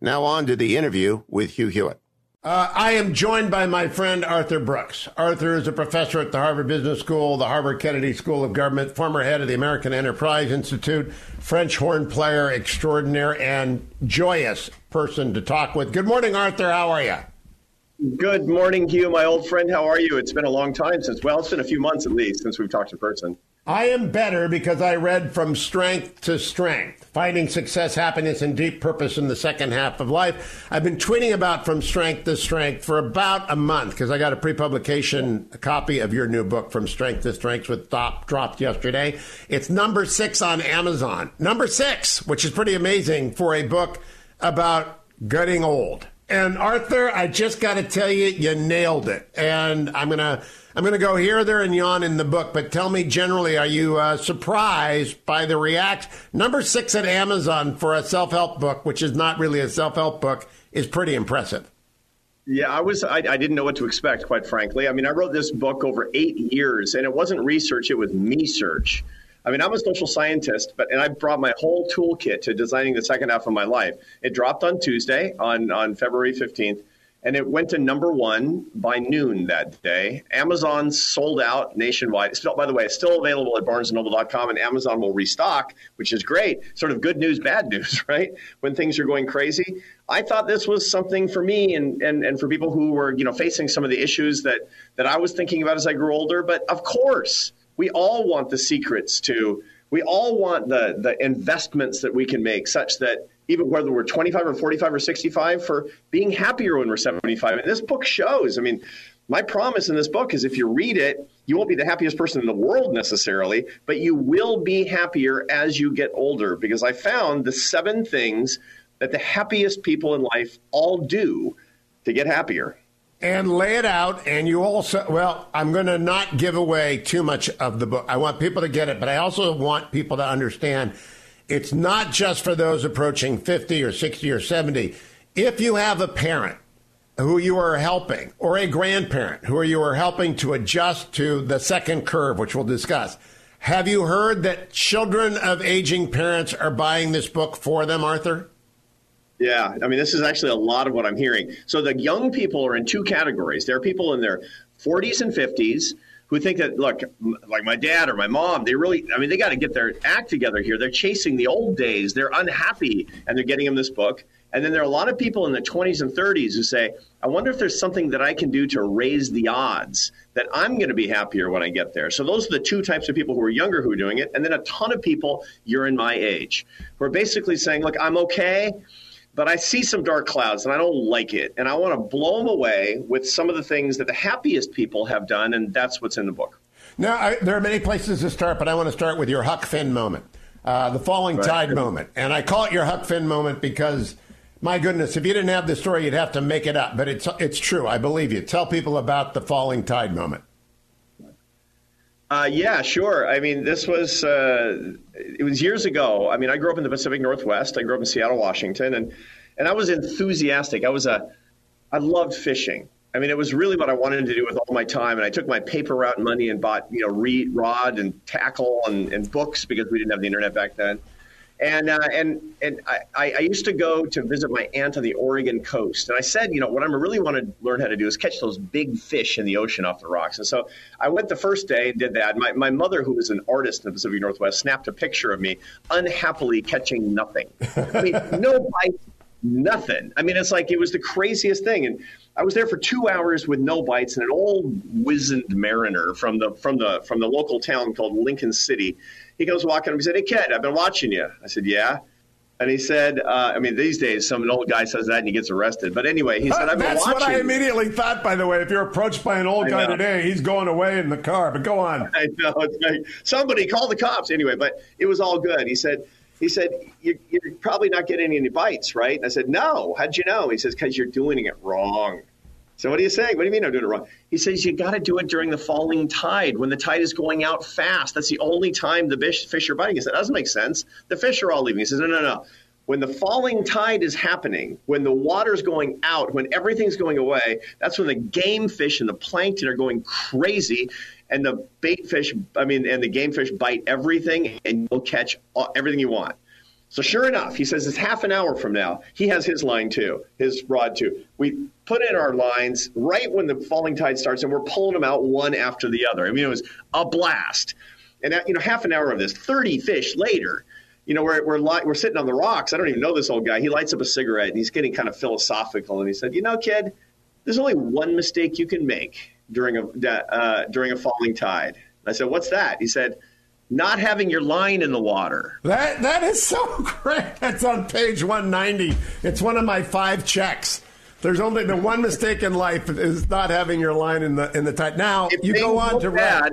Now on to the interview with Hugh Hewitt. Uh, I am joined by my friend Arthur Brooks. Arthur is a professor at the Harvard Business School, the Harvard Kennedy School of Government, former head of the American Enterprise Institute, French horn player extraordinaire, and joyous person to talk with. Good morning, Arthur. How are you? Good morning, Hugh, my old friend. How are you? It's been a long time since, well, it's been a few months at least since we've talked in person. I am better because I read From Strength to Strength Finding Success, Happiness, and Deep Purpose in the Second Half of Life. I've been tweeting about From Strength to Strength for about a month because I got a pre publication copy of your new book, From Strength to Strength, with Top dropped yesterday. It's number six on Amazon. Number six, which is pretty amazing for a book about getting old. And Arthur, I just got to tell you, you nailed it. And I'm going to I'm going to go here, there, and yon in the book, but tell me generally, are you uh, surprised by the react? Number six at Amazon for a self help book, which is not really a self help book, is pretty impressive. Yeah, I was. I, I, didn't know what to expect, quite frankly. I mean, I wrote this book over eight years, and it wasn't research; it was me search. I mean, I'm a social scientist, but and I brought my whole toolkit to designing the second half of my life. It dropped on Tuesday, on on February 15th and it went to number one by noon that day. Amazon sold out nationwide. Still, by the way, it's still available at barnesandnoble.com, and Amazon will restock, which is great. Sort of good news, bad news, right? When things are going crazy. I thought this was something for me and, and, and for people who were, you know, facing some of the issues that, that I was thinking about as I grew older. But of course, we all want the secrets to, we all want the, the investments that we can make such that even whether we're 25 or 45 or 65, for being happier when we're 75. And this book shows, I mean, my promise in this book is if you read it, you won't be the happiest person in the world necessarily, but you will be happier as you get older because I found the seven things that the happiest people in life all do to get happier. And lay it out. And you also, well, I'm going to not give away too much of the book. I want people to get it, but I also want people to understand it's not just for those approaching 50 or 60 or 70. If you have a parent who you are helping or a grandparent who you are helping to adjust to the second curve, which we'll discuss, have you heard that children of aging parents are buying this book for them, Arthur? Yeah, I mean, this is actually a lot of what I'm hearing. So the young people are in two categories. There are people in their 40s and 50s who think that look like my dad or my mom they really i mean they got to get their act together here. They're chasing the old days. They're unhappy and they're getting them this book. And then there are a lot of people in the 20s and 30s who say i wonder if there's something that i can do to raise the odds that i'm going to be happier when i get there. So those are the two types of people who are younger who are doing it. And then a ton of people you're in my age who are basically saying look i'm okay but I see some dark clouds and I don't like it. And I want to blow them away with some of the things that the happiest people have done. And that's what's in the book. Now, I, there are many places to start, but I want to start with your Huck Finn moment, uh, the falling right. tide moment. And I call it your Huck Finn moment because, my goodness, if you didn't have the story, you'd have to make it up. But it's, it's true. I believe you. Tell people about the falling tide moment. Uh, yeah, sure. I mean, this was uh, it was years ago. I mean, I grew up in the Pacific Northwest. I grew up in Seattle, Washington, and and I was enthusiastic. I was a I loved fishing. I mean, it was really what I wanted to do with all my time. And I took my paper route money and bought you know reed, rod and tackle and, and books because we didn't have the internet back then. And uh, and and I, I used to go to visit my aunt on the Oregon coast, and I said, you know, what I really want to learn how to do is catch those big fish in the ocean off the rocks. And so I went the first day and did that. My my mother, who was an artist in the Pacific Northwest, snapped a picture of me unhappily catching nothing. I mean, no bites nothing. I mean, it's like it was the craziest thing. And I was there for two hours with no bites, and an old wizened mariner from the from the from the local town called Lincoln City. He goes walking up. He said, "Hey, kid, I've been watching you." I said, "Yeah." And he said, uh, I mean, these days, some old guy says that and he gets arrested. But anyway, he said, I've been That's watching. what I immediately thought, by the way. If you're approached by an old guy today, he's going away in the car. But go on. I know. It's like, somebody call the cops anyway, but it was all good. He said, he said, you, you're probably not getting any bites, right? And I said, no. How'd you know? He says, because you're doing it wrong. So what are you saying? What do you mean I'm doing it wrong? He says you got to do it during the falling tide when the tide is going out fast. That's the only time the fish, fish are biting. He said that doesn't make sense. The fish are all leaving. He says no, no, no. When the falling tide is happening, when the water's going out, when everything's going away, that's when the game fish and the plankton are going crazy, and the bait fish, I mean, and the game fish bite everything, and you'll catch all, everything you want. So sure enough, he says it's half an hour from now. He has his line too, his rod too. We put in our lines right when the falling tide starts, and we're pulling them out one after the other. I mean, it was a blast. And you know, half an hour of this, thirty fish later, you know, we're we're, li- we're sitting on the rocks. I don't even know this old guy. He lights up a cigarette and he's getting kind of philosophical. And he said, "You know, kid, there's only one mistake you can make during a uh, during a falling tide." I said, "What's that?" He said, "Not having your line in the water." That that is so great. That's on page 190. It's one of my five checks. There's only the one mistake in life is not having your line in the in the tight. Now If you go on to bad, write.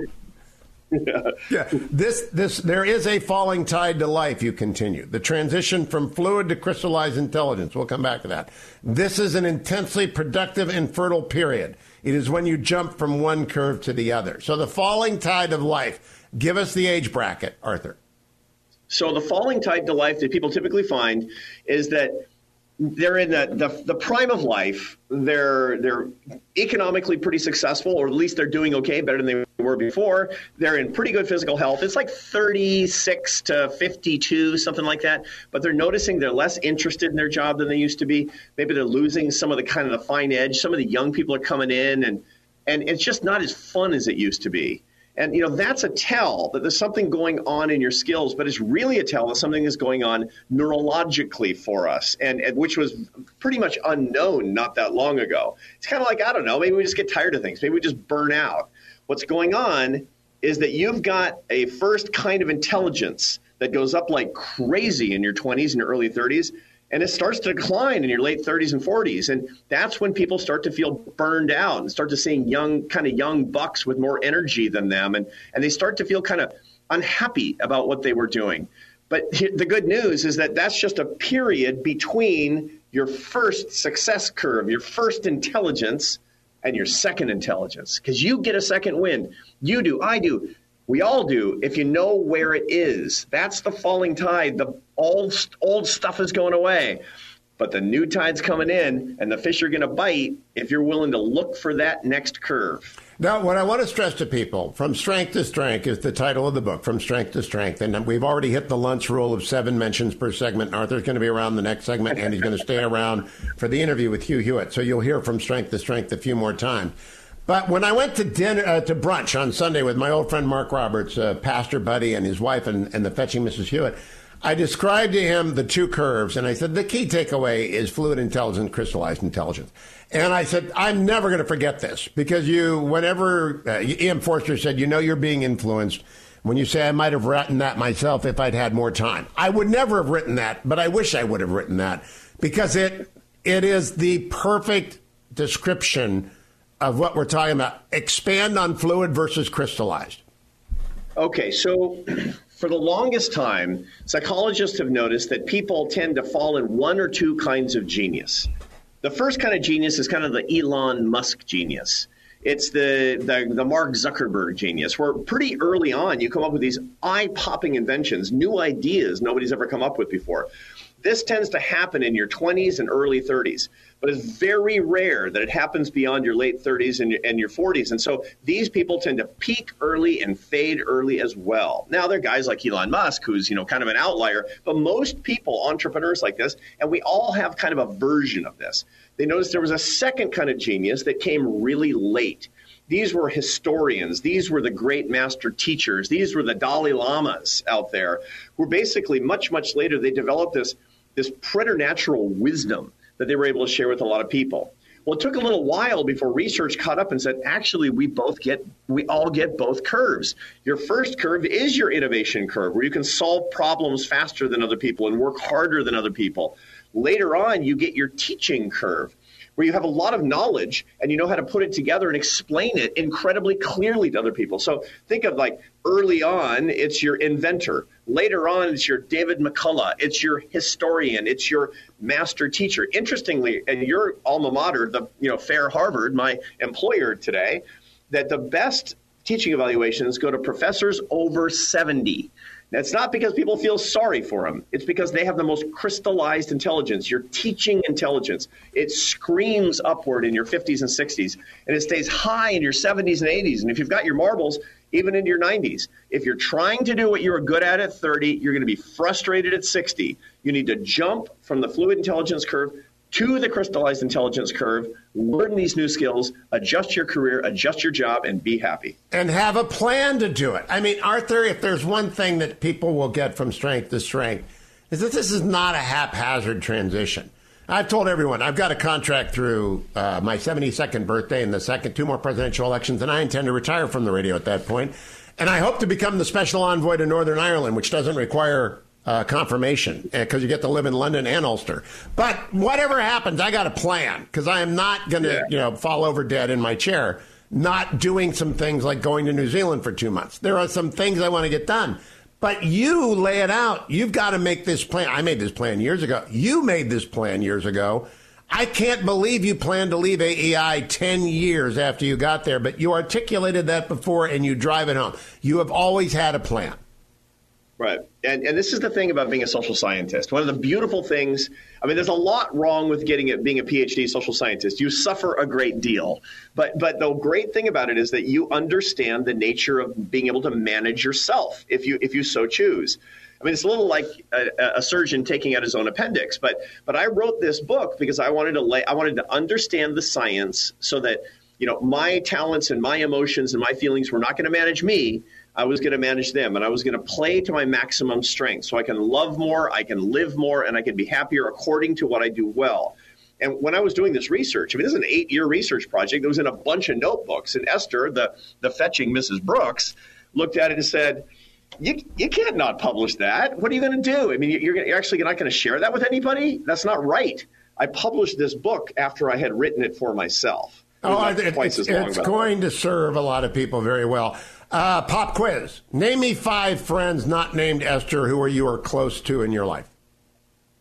Yeah, this this there is a falling tide to life. You continue the transition from fluid to crystallized intelligence. We'll come back to that. This is an intensely productive and fertile period. It is when you jump from one curve to the other. So the falling tide of life. Give us the age bracket, Arthur. So the falling tide to life that people typically find is that they're in the, the, the prime of life. They're they're economically pretty successful, or at least they're doing okay, better than they were before. They're in pretty good physical health. It's like 36 to 52, something like that. But they're noticing they're less interested in their job than they used to be. Maybe they're losing some of the kind of the fine edge. Some of the young people are coming in, and and it's just not as fun as it used to be. And you know that's a tell that there's something going on in your skills, but it's really a tell that something is going on neurologically for us, and, and which was pretty much unknown not that long ago. It's kind of like I don't know, maybe we just get tired of things, maybe we just burn out. What's going on is that you've got a first kind of intelligence that goes up like crazy in your 20s and your early 30s, and it starts to decline in your late 30s and 40s and that's when people start to feel burned out and start to seeing young kind of young bucks with more energy than them. And and they start to feel kind of unhappy about what they were doing. But the good news is that that's just a period between your first success curve your first intelligence and your second intelligence. Because you get a second wind. You do i do we all do if you know where it is that's the falling tide the old old stuff is going away but the new tide's coming in and the fish are going to bite if you're willing to look for that next curve Now, what I want to stress to people, From Strength to Strength is the title of the book, From Strength to Strength. And we've already hit the lunch rule of seven mentions per segment. Arthur's going to be around the next segment, and he's going to stay around for the interview with Hugh Hewitt. So you'll hear From Strength to Strength a few more times. But when I went to dinner, uh, to brunch on Sunday with my old friend Mark Roberts, uh, pastor buddy, and his wife, and, and the fetching Mrs. Hewitt, I described to him the two curves, and I said the key takeaway is fluid intelligence, crystallized intelligence. And I said, I'm never going to forget this because you, whenever uh, Ian Forster said, you know, you're being influenced when you say I might have written that myself if I'd had more time. I would never have written that, but I wish I would have written that because it it is the perfect description of what we're talking about. Expand on fluid versus crystallized. Okay, so for the longest time, psychologists have noticed that people tend to fall in one or two kinds of genius. The first kind of genius is kind of the Elon Musk genius. It's the, the, the Mark Zuckerberg genius, where pretty early on you come up with these eye popping inventions, new ideas nobody's ever come up with before. This tends to happen in your 20s and early 30s, but it's very rare that it happens beyond your late 30s and your, and your 40s. And so these people tend to peak early and fade early as well. Now, there are guys like Elon Musk, who's you know kind of an outlier, but most people, entrepreneurs like this, and we all have kind of a version of this. They noticed there was a second kind of genius that came really late. These were historians. These were the great master teachers. These were the Dalai Lamas out there, who basically much, much later they developed this this preternatural wisdom that they were able to share with a lot of people. Well, it took a little while before research caught up and said, actually, we both get, we all get both curves. Your first curve is your innovation curve, where you can solve problems faster than other people and work harder than other people. Later on, you get your teaching curve, where you have a lot of knowledge and you know how to put it together and explain it incredibly clearly to other people. So think of like early on, it's your inventor. Later on, it's your David McCullough. It's your historian. It's your master teacher. Interestingly, and your alma mater, the you know Fair Harvard, my employer today, that the best teaching evaluations go to professors over 70. That's not because people feel sorry for them. It's because they have the most crystallized intelligence, your teaching intelligence. It screams upward in your 50s and 60s, and it stays high in your 70s and 80s. And if you've got your marbles, even into your 90s. If you're trying to do what you were good at at 30, you're going to be frustrated at 60. You need to jump from the fluid intelligence curve to the crystallized intelligence curve, learn these new skills, adjust your career, adjust your job, and be happy. And have a plan to do it. I mean, Arthur, if there's one thing that people will get from strength to strength, is that this is not a haphazard transition. I've told everyone I've got a contract through uh, my 72nd birthday and the second two more presidential elections, and I intend to retire from the radio at that point. And I hope to become the special envoy to Northern Ireland, which doesn't require uh, confirmation because you get to live in London and Ulster. But whatever happens, I got a plan because I am not going to, yeah. you know, fall over dead in my chair. Not doing some things like going to New Zealand for two months. There are some things I want to get done. But you lay it out. You've got to make this plan. I made this plan years ago. You made this plan years ago. I can't believe you planned to leave AEI 10 years after you got there, but you articulated that before and you drive it home. You have always had a plan. Right. And, and this is the thing about being a social scientist. One of the beautiful things, I mean, there's a lot wrong with getting it, being a PhD social scientist. You suffer a great deal. But, but the great thing about it is that you understand the nature of being able to manage yourself if you, if you so choose. I mean, it's a little like a, a, surgeon taking out his own appendix. But, but I wrote this book because I wanted to lay, I wanted to understand the science so that, you know, my talents and my emotions and my feelings were not going to manage me I was going to manage them and I was going to play to my maximum strength so I can love more, I can live more, and I can be happier according to what I do well. And when I was doing this research, I mean, this is an eight year research project that was in a bunch of notebooks. And Esther, the, the fetching Mrs. Brooks, looked at it and said, you, you can't not publish that. What are you going to do? I mean, you're, you're actually not going to share that with anybody? That's not right. I published this book after I had written it for myself. Oh, it, it's, it's going to serve a lot of people very well. Uh, pop quiz. Name me five friends not named Esther who are you are close to in your life.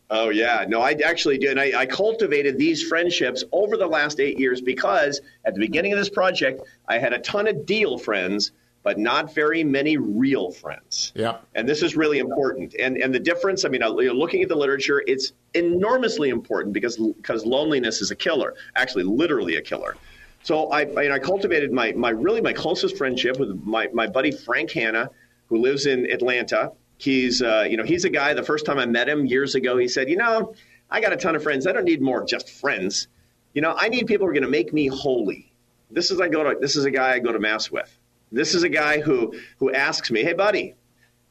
Oh yeah, no, I actually did. I, I, cultivated these friendships over the last eight years because at the beginning of this project, I had a ton of deal friends, but not very many real friends. Yeah, and this is really important. And and the difference, I mean, looking at the literature, it's enormously important because because loneliness is a killer, actually, literally a killer. So I, I, I cultivated my, my really my closest friendship with my, my buddy Frank Hanna, who lives in Atlanta. He's uh, you know he's a guy. The first time I met him years ago, he said, you know, I got a ton of friends. I don't need more just friends. You know, I need people who are going to make me holy. This is I go to. This is a guy I go to mass with. This is a guy who who asks me, hey buddy,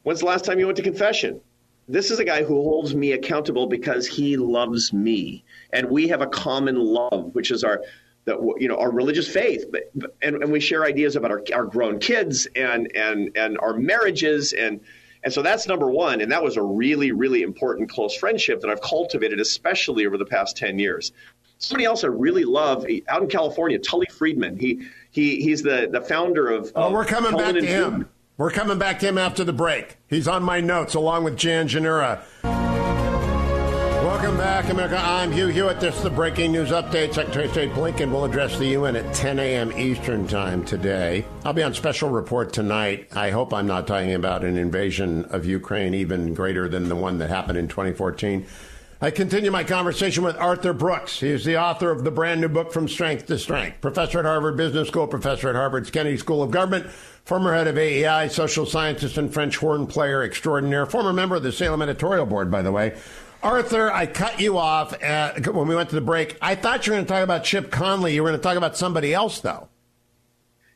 when's the last time you went to confession? This is a guy who holds me accountable because he loves me, and we have a common love, which is our that you know our religious faith, but, and, and we share ideas about our, our grown kids and and and our marriages and and so that's number one. And that was a really really important close friendship that I've cultivated, especially over the past ten years. Somebody else I really love out in California, Tully Friedman. He he he's the the founder of. Oh, we're coming back to him. We're coming back to him after the break. He's on my notes along with Jan Janura. Welcome back, America. I'm Hugh Hewitt. This is the breaking news update. Secretary of State Blinken will address the UN at 10 a.m. Eastern Time today. I'll be on special report tonight. I hope I'm not talking about an invasion of Ukraine even greater than the one that happened in 2014. I continue my conversation with Arthur Brooks. He is the author of the brand new book, From Strength to Strength. Professor at Harvard Business School, professor at Harvard's Kennedy School of Government, former head of AEI, social scientist and French horn player extraordinaire, former member of the Salem editorial board, by the way. Arthur, I cut you off at, when we went to the break. I thought you were going to talk about Chip Conley. You were going to talk about somebody else, though.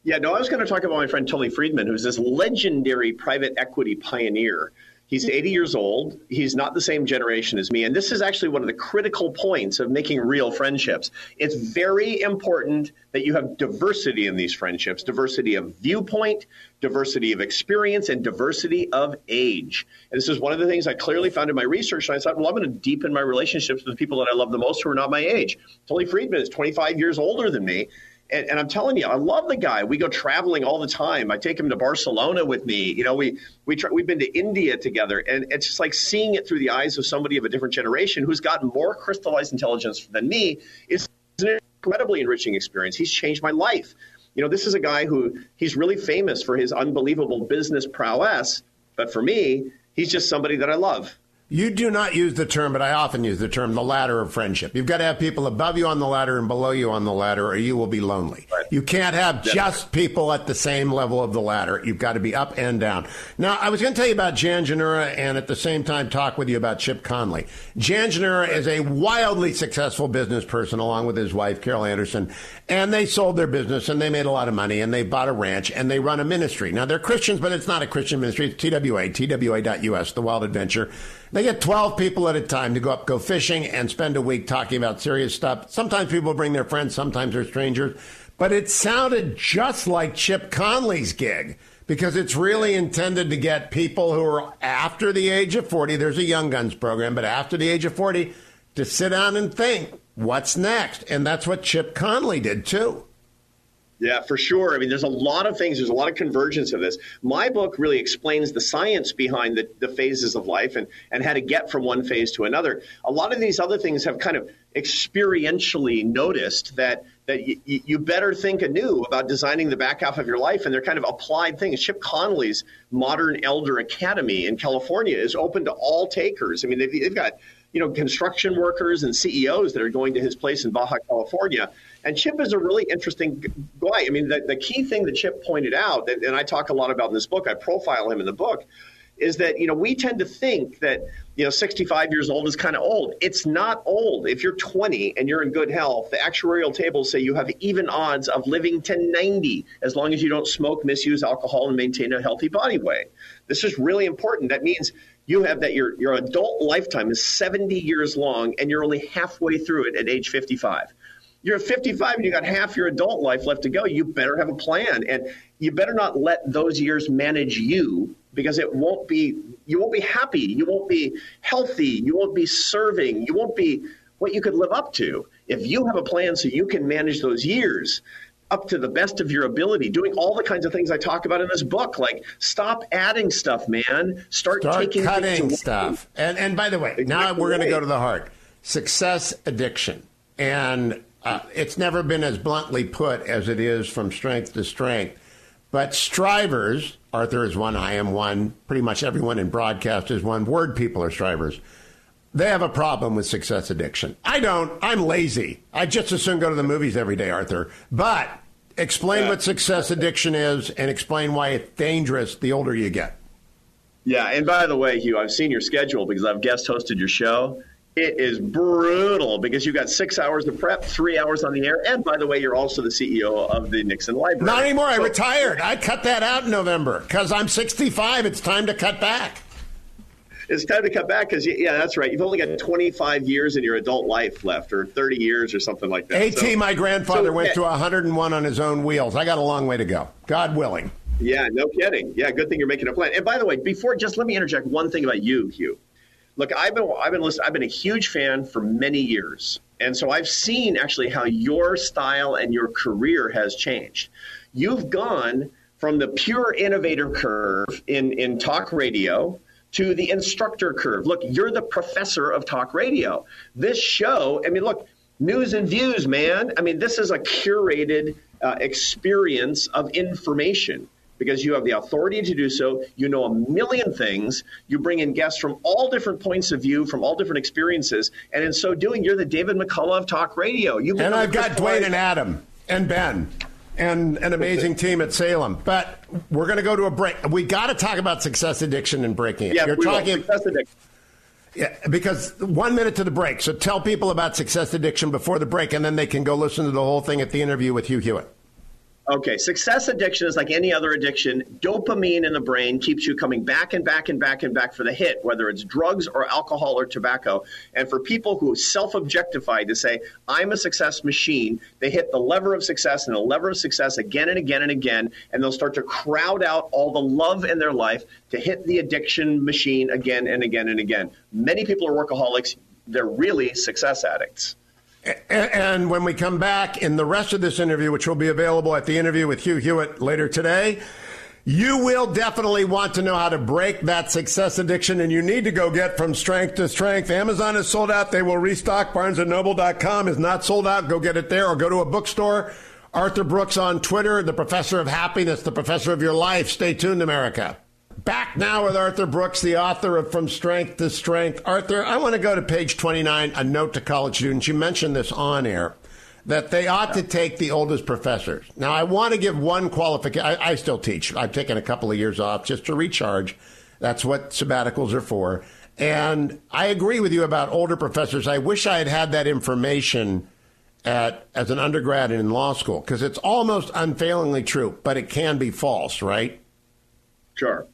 Yeah, no, I was going to talk about my friend Tully Friedman, who's this legendary private equity pioneer. He's 80 years old. He's not the same generation as me. And this is actually one of the critical points of making real friendships. It's very important that you have diversity in these friendships diversity of viewpoint, diversity of experience, and diversity of age. And this is one of the things I clearly found in my research. And I thought, well, I'm going to deepen my relationships with the people that I love the most who are not my age. Tully Friedman is 25 years older than me. And, and, I'm telling you, I love the guy. We go traveling all the time. I take him to Barcelona with me. You know, we we we've been to India together, and it's just like seeing it through the eyes of somebody of a different generation who's got more crystallized intelligence than me. is an incredibly enriching experience. He's changed my life. You know, this is a guy who he's really famous for his unbelievable business prowess, but for me, he's just somebody that I love. You do not use the term, but I often use the term the ladder of friendship. You've got to have people above you on the ladder and below you on the ladder, or you will be lonely. Right. You can't have yeah. just people at the same level of the ladder. You've got to be up and down. Now, I was going to tell you about Jan Janura and at the same time talk with you about Chip Conley. Jan Janura is a wildly successful business person along with his wife, Carol Anderson, and they sold their business and they made a lot of money and they bought a ranch and they run a ministry. Now, they're Christians, but it's not a Christian ministry. It's TWA, TWA.us, The Wild Adventure. They get 12 people at a time to go up, go fishing, and spend a week talking about serious stuff. Sometimes people bring their friends, sometimes they're strangers. But it sounded just like Chip Conley's gig because it's really intended to get people who are after the age of 40. There's a Young Guns program, but after the age of 40 to sit down and think, what's next? And that's what Chip Conley did too. Yeah, for sure. I mean, there's a lot of things. There's a lot of convergence of this. My book really explains the science behind the, the phases of life and, and how to get from one phase to another. A lot of these other things have kind of experientially noticed that that y- you better think anew about designing the back half of your life, and they're kind of applied things. Chip Conley's Modern Elder Academy in California is open to all takers. I mean, they've, they've got you know construction workers and CEOs that are going to his place in Baja California and Chip is a really interesting guy. I mean, the, the key thing that Chip pointed out, and I talk a lot about in this book, I profile him in the book, is that, you know, we tend to think that, you know, 65 years old is kind of old. It's not old. If you're 20 and you're in good health, the actuarial tables say you have even odds of living to 90 as long as you don't smoke, misuse alcohol, and maintain a healthy body weight. This is really important. That means you have that your, your adult lifetime is 70 years long and you're only halfway through it at age 55 you're 55 and you got half your adult life left to go. You better have a plan, and you better not let those years manage you because it won't be. You won't be happy. You won't be healthy. You won't be serving. You won't be what you could live up to if you have a plan so you can manage those years up to the best of your ability, doing all the kinds of things I talk about in this book. Like, stop adding stuff, man. Start, Start taking cutting stuff. And and by the way, exactly now we're going to go to the heart. Success addiction. And uh, it's never been as bluntly put as it is from strength to strength. But strivers, Arthur is one, I am one, pretty much everyone in broadcast is one. Word people are strivers. They have a problem with success addiction. I don't. I'm lazy. I just as soon go to the movies every day, Arthur. But explain yeah. what success addiction is and explain why it's dangerous the older you get. Yeah, and by the way, Hugh, I've seen your schedule because I've guest hosted your show. It is brutal because you've got six hours of prep, three hours on the air, and by the way, you're also the CEO of the Nixon Library. Not anymore. So, I retired. I cut that out in November because I'm 65. It's time to cut back. It's time to cut back because yeah, that's right. You've only got 25 years in your adult life left, or 30 years, or something like that. At, so, my grandfather so, went eh to 101 on his own wheels. I got a long way to go. God willing. Yeah, no kidding. Yeah, good thing you're making a plan. And by the way, before just let me interject one thing about you, Hugh look, I've been I've been listening, I've been a huge fan for many years, and so I've seen actually how your style and your career has changed. You've gone from the pure innovator curve in in talk radio to the instructor curve. Look, you're the professor of talk radio. This show, I mean, look, news and views, man. I mean, this is a curated uh, experience of information because you have the authority to do so. You know a million things. You bring in guests from all different points of view, from all different experiences, and in so doing, you're the David McCullough of talk radio. You and I've got Dwayne and Adam and Ben and an amazing team at Salem. But we're going to go to a break. We got to talk about success addiction and breaking it. Yeah, You're talking will. success addiction. Yeah, because one minute to the break. So tell people about success addiction before the break, and then they can go listen to the whole thing at the interview with Hugh Hewitt. Okay, success addiction is like any other addiction. Dopamine in the brain keeps you coming back and back and back and back for the hit, whether it's drugs or alcohol or tobacco. And for people who self objectify to say, I'm a success machine, they hit the lever of success and the lever of success again and again and again, and they'll start to crowd out all the love in their life to hit the addiction machine again and again and again. Many people are workaholics, they're really success addicts. And when we come back in the rest of this interview, which will be available at the interview with Hugh Hewitt later today, you will definitely want to know how to break that success addiction, and you need to go get from strength to strength. Amazon is sold out. They will restock. BarnesandNoble.com is not sold out. Go get it there or go to a bookstore. Arthur Brooks on Twitter, the professor of happiness, the professor of your life. Stay tuned, America. Back now with Arthur Brooks, the author of From Strength to Strength. Arthur, I want to go to page 29, a note to college students. You mentioned this on air that they ought to take the oldest professors. Now, I want to give one qualification. I, I, still teach. I've taken a couple of years off just to recharge. That's what sabbaticals are for. And I agree with you about older professors. I wish I had had that information at as an undergrad and in law school because it's almost unfailingly true, but it can be false, right? Sure.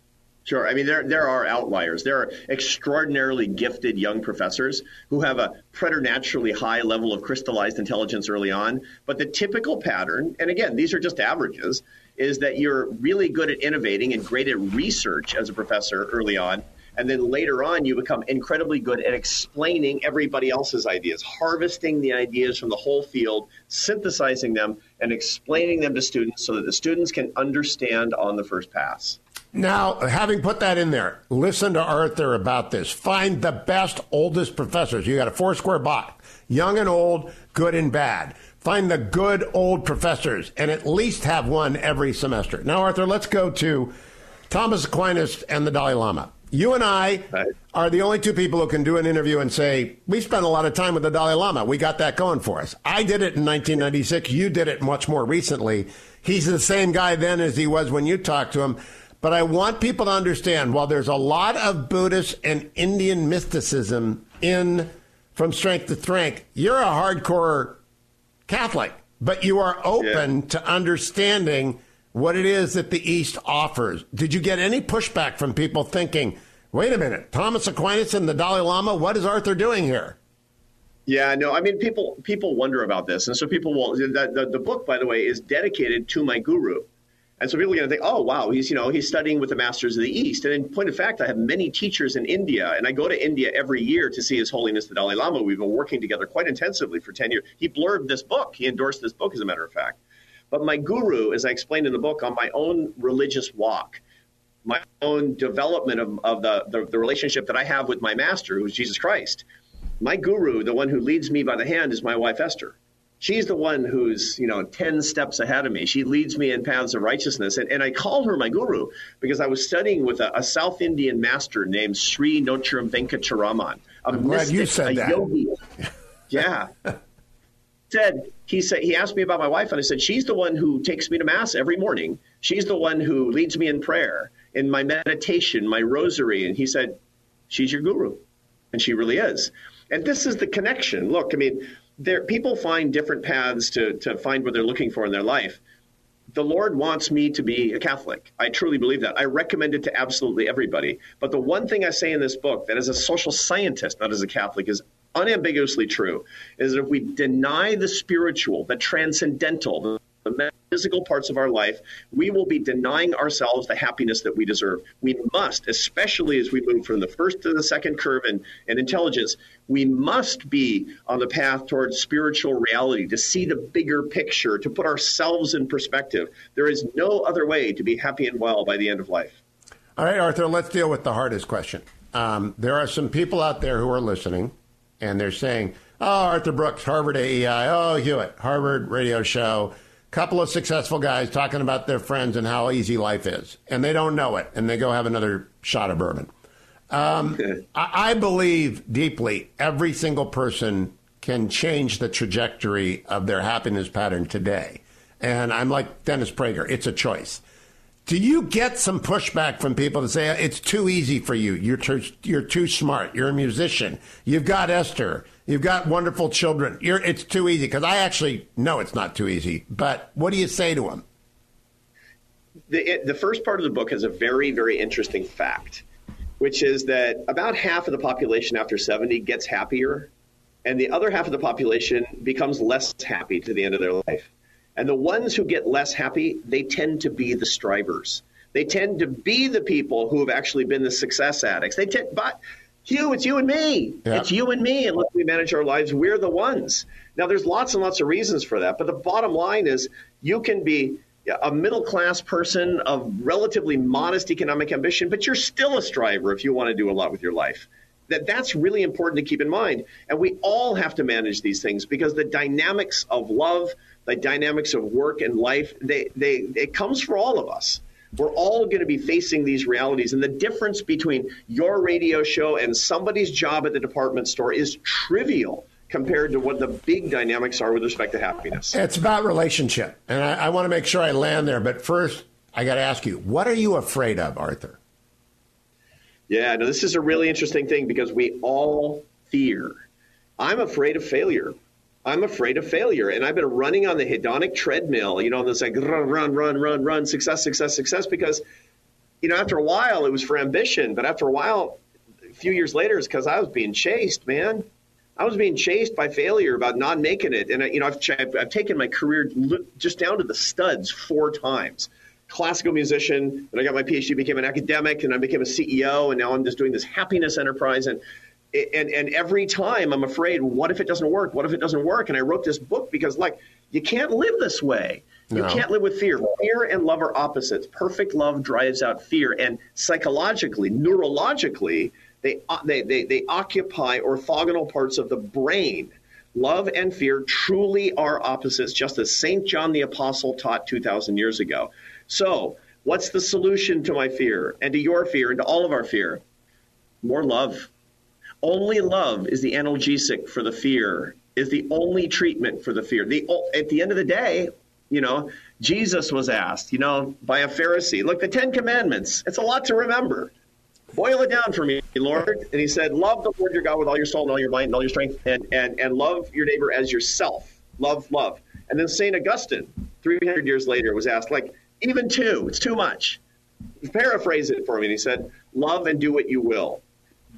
Sure. I mean, there, there are outliers. There are extraordinarily gifted young professors who have a preternaturally high level of crystallized intelligence early on. But the typical pattern, and again, these are just averages, is that you're really good at innovating and great at research as a professor early on. And then later on, you become incredibly good at explaining everybody else's ideas, harvesting the ideas from the whole field, synthesizing them, and explaining them to students so that the students can understand on the first pass. Now, having put that in there, listen to Arthur about this. Find the best, oldest professors. You got a four square box, young and old, good and bad. Find the good old professors and at least have one every semester. Now, Arthur, let's go to Thomas Aquinas and the Dalai Lama. You and I right. are the only two people who can do an interview and say, we spent a lot of time with the Dalai Lama. We got that going for us. I did it in 1996. You did it much more recently. He's the same guy then as he was when you talked to him. But I want people to understand while there's a lot of Buddhist and Indian mysticism in From Strength to Strength, you're a hardcore Catholic, but you are open yeah. to understanding what it is that the East offers. Did you get any pushback from people thinking, wait a minute, Thomas Aquinas and the Dalai Lama, what is Arthur doing here? Yeah, no, I mean, people people wonder about this, and so people will. The, the, the book, by the way, is dedicated to my guru. And so people are going to think, oh, wow, he's, you know, he's studying with the masters of the East. And in point of fact, I have many teachers in India, and I go to India every year to see His Holiness the Dalai Lama. We've been working together quite intensively for 10 years. He blurbed this book. He endorsed this book, as a matter of fact. But my guru, as I explained in the book, on my own religious walk, my own development of, of the, the, the relationship that I have with my master, who's Jesus Christ, my guru, the one who leads me by the hand, is my wife, Esther she's the one who's you know 10 steps ahead of me. She leads me in paths of righteousness. And, and i call her my guru because i was studying with a, a south indian master named sri Nochur venkataraman a I'm mystic, glad you said a that. yogi. Yeah. Said he said he asked me about my wife and i said she's the one who takes me to mass every morning. She's the one who leads me in prayer in my meditation my rosary. And he said she's your guru. And she really is. And this is the connection. Look i mean there people find different paths to to find what they're looking for in their life. The Lord wants me to be a Catholic. I truly believe that. I recommend it to absolutely everybody. But the one thing I say in this book that as a social scientist, not as a Catholic, is unambiguously true is that if we deny the spiritual, the transcendental, the physical parts of our life, we will be denying ourselves the happiness that we deserve. We must, especially as we move from the first to the second curve in, in intelligence, we must be on the path towards spiritual reality, to see the bigger picture, to put ourselves in perspective. There is no other way to be happy and well by the end of life. All right, Arthur, let's deal with the hardest question. Um, there are some people out there who are listening, and they're saying, Oh, Arthur Brooks, Harvard AEI. Oh, Hewitt, Harvard radio show couple of successful guys talking about their friends and how easy life is, and they don't know it, and they go have another shot of bourbon. Um, I, I believe deeply every single person can change the trajectory of their happiness pattern today. And I'm like Dennis Prager, it's a choice. Do you get some pushback from people to say it's too easy for you? You're too, you're too smart. You're a musician. You've got Esther. You've got wonderful children. You're, it's too easy because I actually know it's not too easy. But what do you say to them? the, the first part of the book has a very, very interesting fact, which is that about half of the population after 70 gets happier, and the other half of the population becomes less happy to the end of their life. And the ones who get less happy, they tend to be the strivers. They tend to be the people who have actually been the success addicts. They tend, but Hugh, it's you and me. Yeah. It's you and me. Unless we manage our lives, we're the ones. Now, there's lots and lots of reasons for that, but the bottom line is you can be a middle class person of relatively modest economic ambition, but you're still a striver if you want to do a lot with your life. That that's really important to keep in mind. And we all have to manage these things because the dynamics of love, the dynamics of work and life, they, they it comes for all of us. We're all going to be facing these realities. And the difference between your radio show and somebody's job at the department store is trivial compared to what the big dynamics are with respect to happiness. It's about relationship. And I, I want to make sure I land there. But first, I got to ask you, what are you afraid of, Arthur? Yeah, no, this is a really interesting thing because we all fear. I'm afraid of failure. I'm afraid of failure. And I've been running on the hedonic treadmill, you know, this like run, run, run, run, run, success, success, success, because, you know, after a while it was for ambition. But after a while, a few years later, it's because I was being chased, man. I was being chased by failure about not making it. And, you know, I've, I've, I've taken my career just down to the studs four times classical musician, and I got my PhD, became an academic, and I became a CEO, and now I'm just doing this happiness enterprise. And and and every time I'm afraid, what if it doesn't work? What if it doesn't work? And I wrote this book because like you can't live this way. You no. can't live with fear. Fear and love are opposites. Perfect love drives out fear, and psychologically, neurologically, they uh, they they, they occupy orthogonal parts of the brain. Love and fear truly are opposites, just as St. John the Apostle taught 2,000 years ago. So, what's the solution to my fear and to your fear and to all of our fear? More love only love is the analgesic for the fear, is the only treatment for the fear. The, at the end of the day, you know, Jesus was asked, you know, by a Pharisee, look, the Ten Commandments, it's a lot to remember. Boil it down for me, Lord. And he said, Love the Lord your God with all your soul and all your might and all your strength, and, and, and love your neighbor as yourself. Love, love. And then St. Augustine, 300 years later, was asked, like, even two, it's too much. Paraphrase it for me. And he said, Love and do what you will.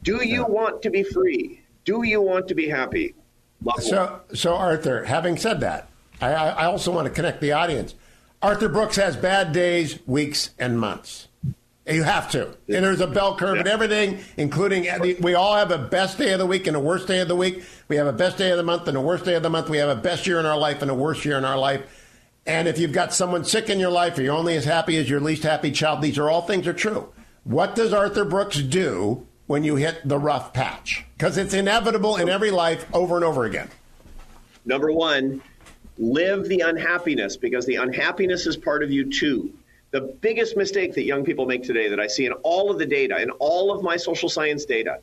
Do you want to be free? Do you want to be happy? Love so, so Arthur, having said that, I, I also want to connect the audience. Arthur Brooks has bad days, weeks, and months. You have to. And there's a bell curve yeah. and everything, including we all have a best day of the week and a worst day of the week. We have a best day of the month and a worst day of the month. We have a best year in our life and a worst year in our life. And if you've got someone sick in your life or you're only as happy as your least happy child, these are all things are true. What does Arthur Brooks do when you hit the rough patch? Because it's inevitable in every life over and over again. Number one, live the unhappiness because the unhappiness is part of you too. The biggest mistake that young people make today that I see in all of the data, in all of my social science data,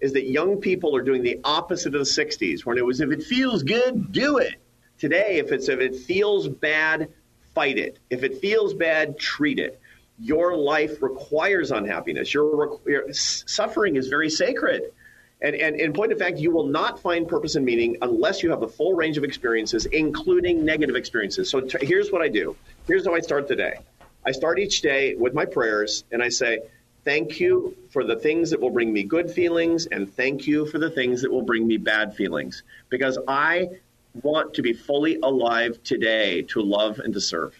is that young people are doing the opposite of the 60s, when it was if it feels good, do it. Today, if it's if it feels bad, fight it. If it feels bad, treat it your life requires unhappiness. Your, your suffering is very sacred. And, and in point of fact, you will not find purpose and meaning unless you have the full range of experiences, including negative experiences. So t- here's what I do. Here's how I start the day. I start each day with my prayers, and I say, Thank you for the things that will bring me good feelings, and thank you for the things that will bring me bad feelings. Because I want to be fully alive today to love and to serve.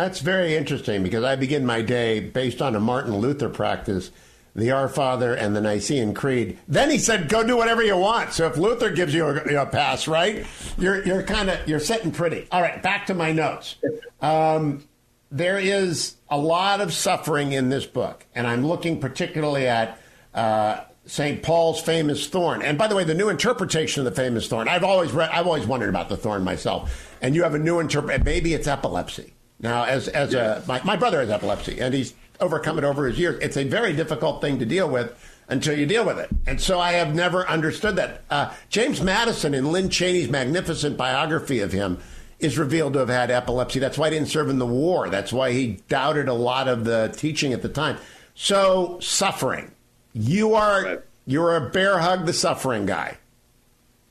That's very interesting because I begin my day based on a Martin Luther practice, the Our Father and the Nicene Creed. Then he said, "Go do whatever you want." So if Luther gives you a, a pass, right, you're you're kind of you're sitting pretty. All right, back to my notes. Um, there is a lot of suffering in this book, and I'm looking particularly at. Uh, St. Paul's famous thorn. And by the way, the new interpretation of the famous thorn, I've always read, I've always wondered about the thorn myself. And you have a new interpretation. Maybe it's epilepsy. Now, as as a my, my brother has epilepsy, and he's overcome it over his years. It's a very difficult thing to deal with until you deal with it. And so I have never understood that. Uh, James Madison in Lynn Cheney's magnificent biography of him is revealed to have had epilepsy. That's why he didn't serve in the war. That's why he doubted a lot of the teaching at the time. So suffering, you are right. you're a bear hug the suffering guy.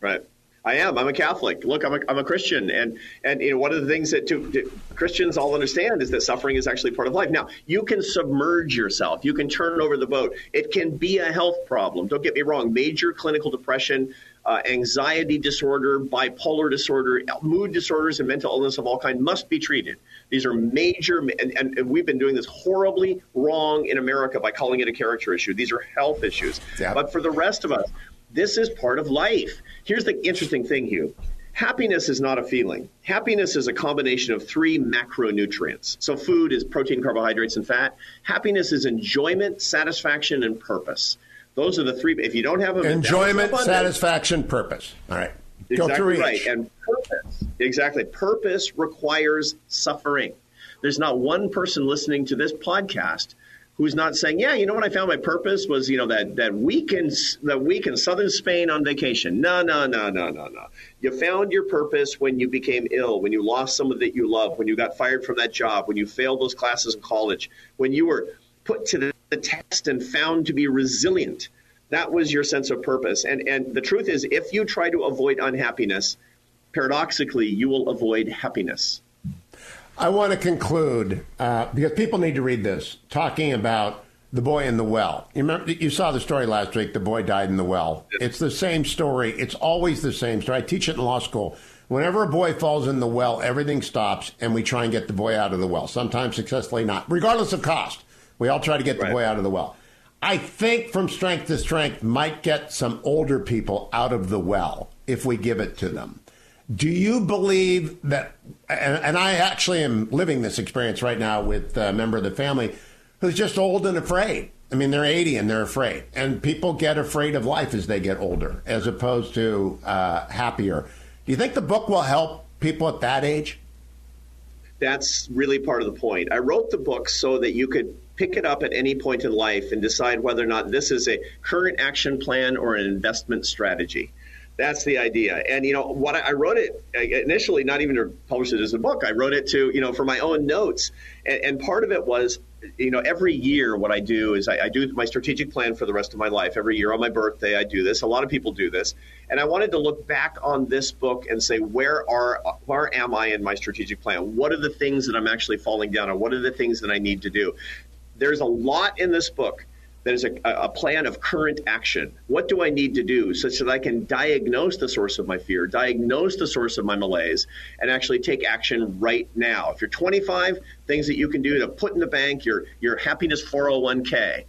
Right. I am. I'm a Catholic. Look, I'm a, I'm a Christian, and and you know one of the things that to, to, Christians all understand is that suffering is actually part of life. Now, you can submerge yourself. You can turn over the boat. It can be a health problem. Don't get me wrong. Major clinical depression, uh, anxiety disorder, bipolar disorder, mood disorders, and mental illness of all kind must be treated. These are major, and, and, and we've been doing this horribly wrong in America by calling it a character issue. These are health issues. Yeah. But for the rest of us, this is part of life. Here's the interesting thing, Hugh. Happiness is not a feeling. Happiness is a combination of three macronutrients. So, food is protein, carbohydrates, and fat. Happiness is enjoyment, satisfaction, and purpose. Those are the three. If you don't have them, enjoyment, satisfaction, purpose. All right. Go exactly right. And purpose. Exactly. Purpose requires suffering. There's not one person listening to this podcast who's not saying, "Yeah, you know what? I found my purpose was you know that that week in that week in southern Spain on vacation." No, no, no, no, no, no. You found your purpose when you became ill, when you lost someone that you love, when you got fired from that job, when you failed those classes in college, when you were put to the, the test and found to be resilient. That was your sense of purpose. And and the truth is, if you try to avoid unhappiness, paradoxically, you will avoid happiness. I want to conclude uh, because people need to read this, talking about the boy in the well. You remember you saw the story last week. The boy died in the well. It's the same story. It's always the same story. I teach it in law school. Whenever a boy falls in the well, everything stops, and we try and get the boy out of the well. Sometimes successfully, not regardless of cost. We all try to get the right. boy out of the well. I think from strength to strength might get some older people out of the well if we give it to them. Do you believe that? And, and, I actually am living this experience right now with a member of the family who's just old and afraid. I mean, they're 80 and they're afraid. And people get afraid of life as they get older, as opposed to uh, happier. Do you think the book will help people at that age? That's really part of the point. I wrote the book so that you could pick it up at any point in life and decide whether or not this is a current action plan or an investment strategy. That's the idea. And you know what I, wrote it initially, not even to publish it as a book. I wrote it to you know for my own notes, and, and part of it was you know every year what I do is I, I, do my strategic plan for the rest of my life. Every year on my birthday, I do this. A lot of people do this, and I wanted to look back on this book and say where are where am I in my strategic plan? What are the things that I'm actually falling down on? What are the things that I need to do? There's a lot in this book that is a, a, plan of current action. What do I need to do such that I can diagnose the source of my fear, diagnose the source of my malaise, and actually take action right now? If you're 25, things that you can do to put in the bank your, your happiness 401k.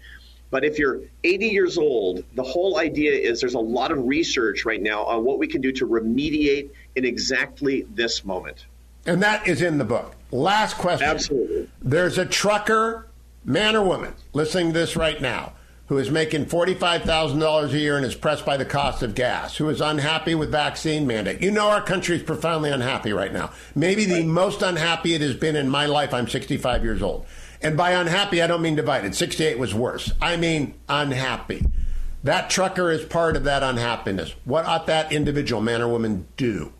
But if you're 80 years old, the whole idea is there's a lot of research right now on what we can do to remediate in exactly this moment. And that is in the book. Last question. Absolutely. There's a trucker man or woman listening to this right now who is making $45,000 a year and is pressed by the cost of gas, who is unhappy with vaccine mandate. You know our country is profoundly unhappy right now. Maybe the most unhappy it has been in my life. I'm 65 years old. And by unhappy, I don't mean divided. 68 was worse. I mean unhappy. That trucker is part of that unhappiness. What ought that individual, man or woman, do?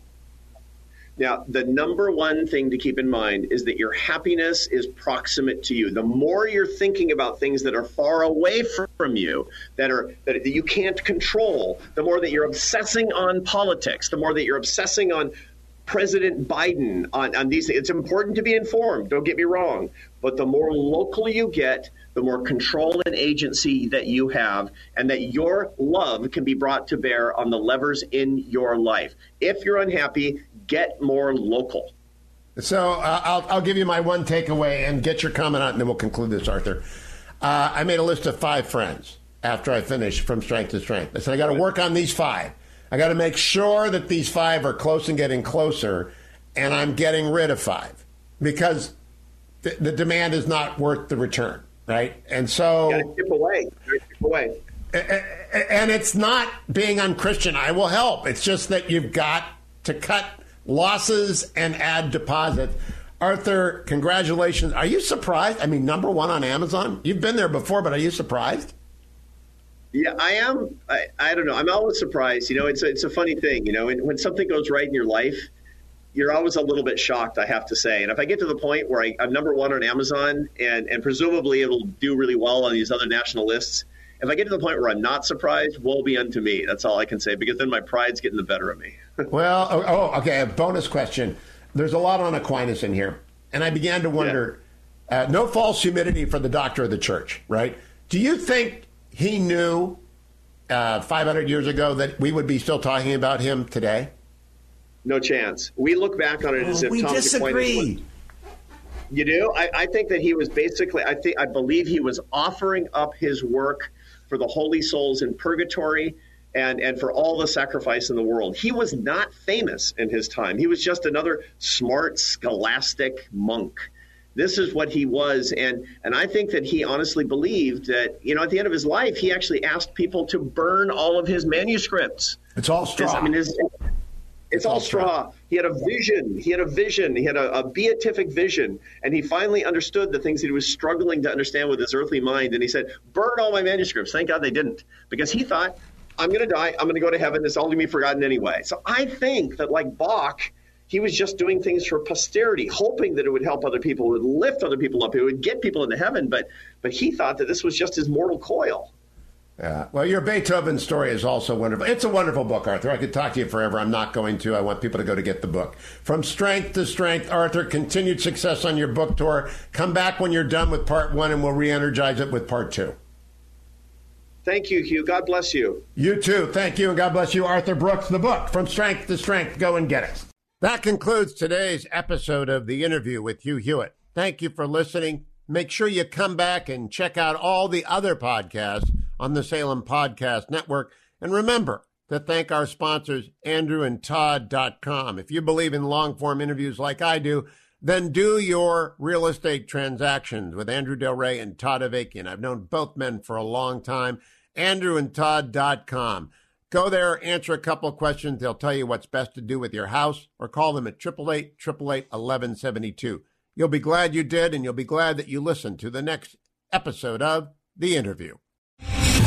Now, the number one thing to keep in mind is that your happiness is proximate to you. The more you're thinking about things that are far away from you, that are that you can't control, the more that you're obsessing on politics, the more that you're obsessing on President Biden on, on these things. It's important to be informed, don't get me wrong. But the more local you get, the more control and agency that you have, and that your love can be brought to bear on the levers in your life. If you're unhappy, get more local. So uh, I'll, I'll give you my one takeaway and get your comment on, and then we'll conclude this, Arthur. Uh, I made a list of five friends after I finished from strength to strength. I said I got to work on these five. I got to make sure that these five are close and getting closer, and I'm getting rid of five because the, the demand is not worth the return, right? And so tip away, tip away. And it's not being unchristian. I will help. It's just that you've got to cut losses and add deposits. Arthur, congratulations. Are you surprised? I mean, number one on Amazon? You've been there before, but are you surprised? Yeah, I am. I, I don't know. I'm always surprised. You know, it's a, it's a funny thing. You know, when something goes right in your life, you're always a little bit shocked, I have to say. And if I get to the point where I, am number one on Amazon and, and presumably it'll do really well on these other national lists, if I get to the point where I'm not surprised, woe be unto me. That's all I can say because then my pride's getting the better of me. well, oh, oh, okay. A bonus question. There's a lot on Aquinas in here, and I began to wonder. Yeah. Uh, no false humility for the doctor of the church, right? Do you think he knew uh, 500 years ago that we would be still talking about him today? No chance. We look back on it as oh, if we Tom disagree. Was, you do? I, I think that he was basically. I think I believe he was offering up his work for the holy souls in purgatory and, and for all the sacrifice in the world. He was not famous in his time. He was just another smart, scholastic monk. This is what he was, and and I think that he honestly believed that you know at the end of his life he actually asked people to burn all of his manuscripts. It's all straw. I mean, his, it's all straw. He had a vision. He had a vision. He had a, a, beatific vision. And he finally understood the things he was struggling to understand with his earthly mind. And he said, Burn all my manuscripts. Thank God they didn't. Because he thought, I'm going to die. I'm going to go to heaven. It's all going to be forgotten anyway. So I think that, like Bach, he was just doing things for posterity, hoping that it would help other people, it would lift other people up, it would get people into heaven. But, but he thought that this was just his mortal coil. Yeah. Well, your Beethoven story is also wonderful. It's a wonderful book, Arthur. I could talk to you forever. I'm not going to. I want people to go to get the book. From strength to strength, Arthur, continued success on your book tour. Come back when you're done with part one and we'll re energize it with part two. Thank you, Hugh. God bless you. You too. Thank you, and God bless you, Arthur Brooks. The book, From Strength to Strength. Go and get it. That concludes today's episode of the interview with Hugh Hewitt. Thank you for listening. Make sure you come back and check out all the other podcasts on the Salem Podcast Network. And remember to thank our sponsors, andrewandtodd.com. If you believe in long form interviews like I do, then do your real estate transactions with Andrew Del Rey and Todd Avakian. I've known both men for a long time. AndrewandTodd.com. Go there, answer a couple questions. They'll tell you what's best to do with your house, or call them at 888 888 1172. You'll be glad you did, and you'll be glad that you listened to the next episode of The Interview.